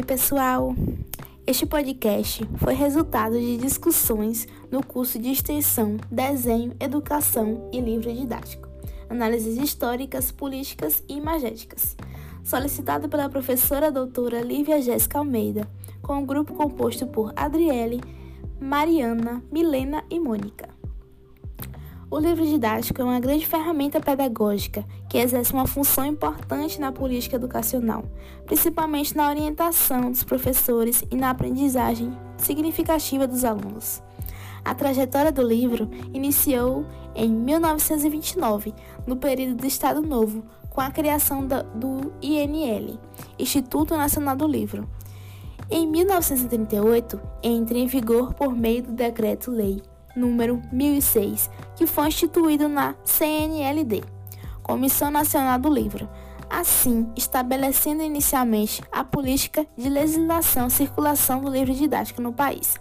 Oi, pessoal! Este podcast foi resultado de discussões no curso de extensão Desenho, Educação e Livro Didático, análises históricas, políticas e imagéticas, solicitado pela professora doutora Lívia Jéssica Almeida, com um grupo composto por Adriele, Mariana, Milena e Mônica. O livro didático é uma grande ferramenta pedagógica que exerce uma função importante na política educacional, principalmente na orientação dos professores e na aprendizagem significativa dos alunos. A trajetória do livro iniciou em 1929, no período do Estado Novo, com a criação do INL, Instituto Nacional do Livro. Em 1938, entra em vigor por meio do Decreto-Lei número 1006, que foi instituído na CNLD, Comissão Nacional do Livro, assim estabelecendo inicialmente a política de legislação e circulação do livro didático no país,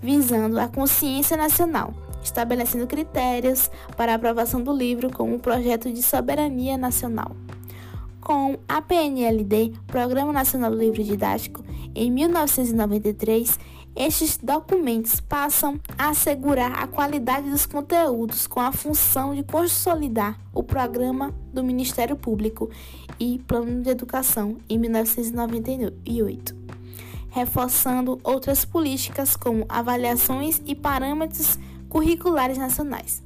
visando a consciência nacional, estabelecendo critérios para a aprovação do livro como um projeto de soberania nacional. Com a PNLD, Programa Nacional do Livro Didático, em 1993, estes documentos passam a assegurar a qualidade dos conteúdos com a função de consolidar o programa do Ministério Público e Plano de Educação em 1998, reforçando outras políticas como avaliações e parâmetros curriculares nacionais,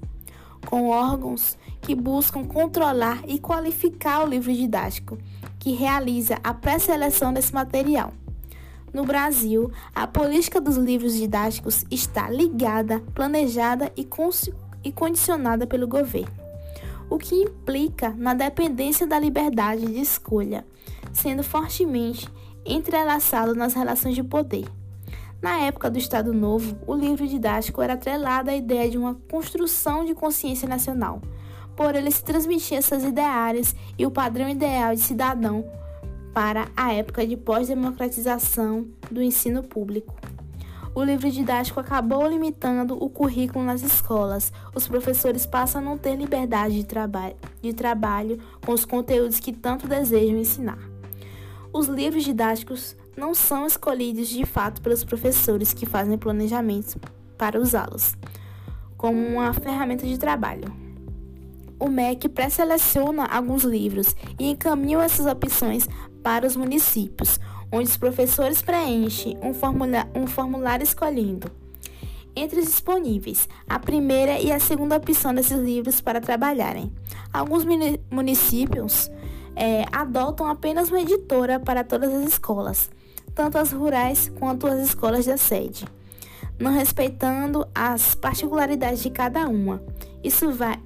com órgãos que buscam controlar e qualificar o livro didático, que realiza a pré-seleção desse material no Brasil, a política dos livros didáticos está ligada, planejada e, e condicionada pelo governo, o que implica na dependência da liberdade de escolha, sendo fortemente entrelaçado nas relações de poder. Na época do Estado Novo, o livro didático era atrelado à ideia de uma construção de consciência nacional. Por ele se transmitia seus ideários e o padrão ideal de cidadão para a época de pós-democratização do ensino público. O livro didático acabou limitando o currículo nas escolas. Os professores passam a não ter liberdade de, traba de trabalho com os conteúdos que tanto desejam ensinar. Os livros didáticos não são escolhidos de fato pelos professores que fazem planejamentos para usá-los como uma ferramenta de trabalho o MEC pré-seleciona alguns livros e encaminha essas opções para os municípios, onde os professores preenchem um, formula um formulário escolhendo. Entre os disponíveis, a primeira e a segunda opção desses livros para trabalharem. Alguns municípios é, adotam apenas uma editora para todas as escolas, tanto as rurais quanto as escolas da sede, não respeitando as particularidades de cada uma. Isso, vai,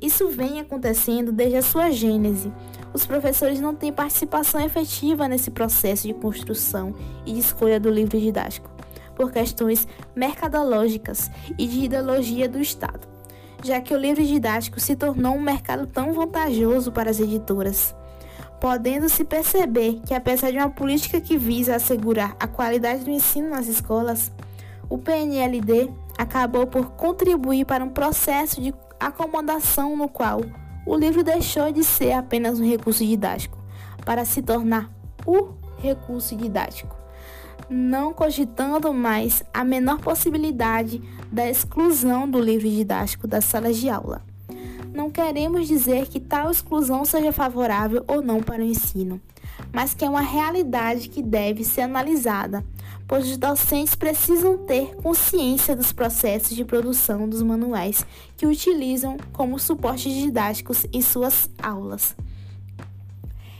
isso vem acontecendo desde a sua gênese. Os professores não têm participação efetiva nesse processo de construção e de escolha do livro didático, por questões mercadológicas e de ideologia do Estado, já que o livro didático se tornou um mercado tão vantajoso para as editoras. Podendo-se perceber que, apesar de uma política que visa assegurar a qualidade do ensino nas escolas, o PNLD acabou por contribuir para um processo de acomodação no qual o livro deixou de ser apenas um recurso didático para se tornar o recurso didático, não cogitando mais a menor possibilidade da exclusão do livro didático das salas de aula. Não queremos dizer que tal exclusão seja favorável ou não para o ensino, mas que é uma realidade que deve ser analisada pois os docentes precisam ter consciência dos processos de produção dos manuais que utilizam como suportes didáticos em suas aulas.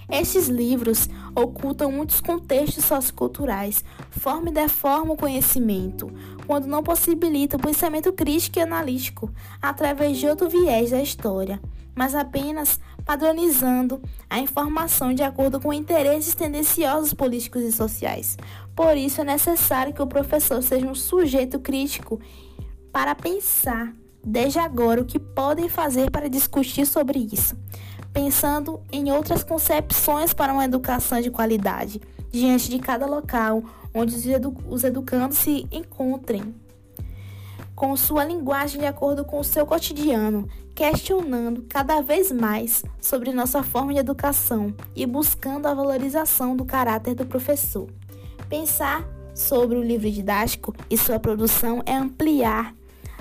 Estes livros ocultam muitos contextos socioculturais, formam e deformam o conhecimento, quando não possibilitam o pensamento crítico e analítico através de outro viés da história, mas apenas padronizando a informação de acordo com interesses tendenciosos políticos e sociais. Por isso é necessário que o professor seja um sujeito crítico para pensar desde agora o que podem fazer para discutir sobre isso, pensando em outras concepções para uma educação de qualidade diante de cada local onde os, edu os educandos se encontrem com sua linguagem de acordo com o seu cotidiano, questionando cada vez mais sobre nossa forma de educação e buscando a valorização do caráter do professor, Pensar sobre o livro didático e sua produção é ampliar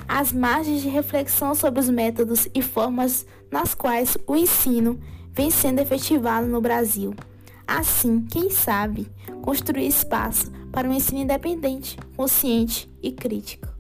as margens de reflexão sobre os métodos e formas nas quais o ensino vem sendo efetivado no Brasil. Assim, quem sabe, construir espaço para um ensino independente, consciente e crítico.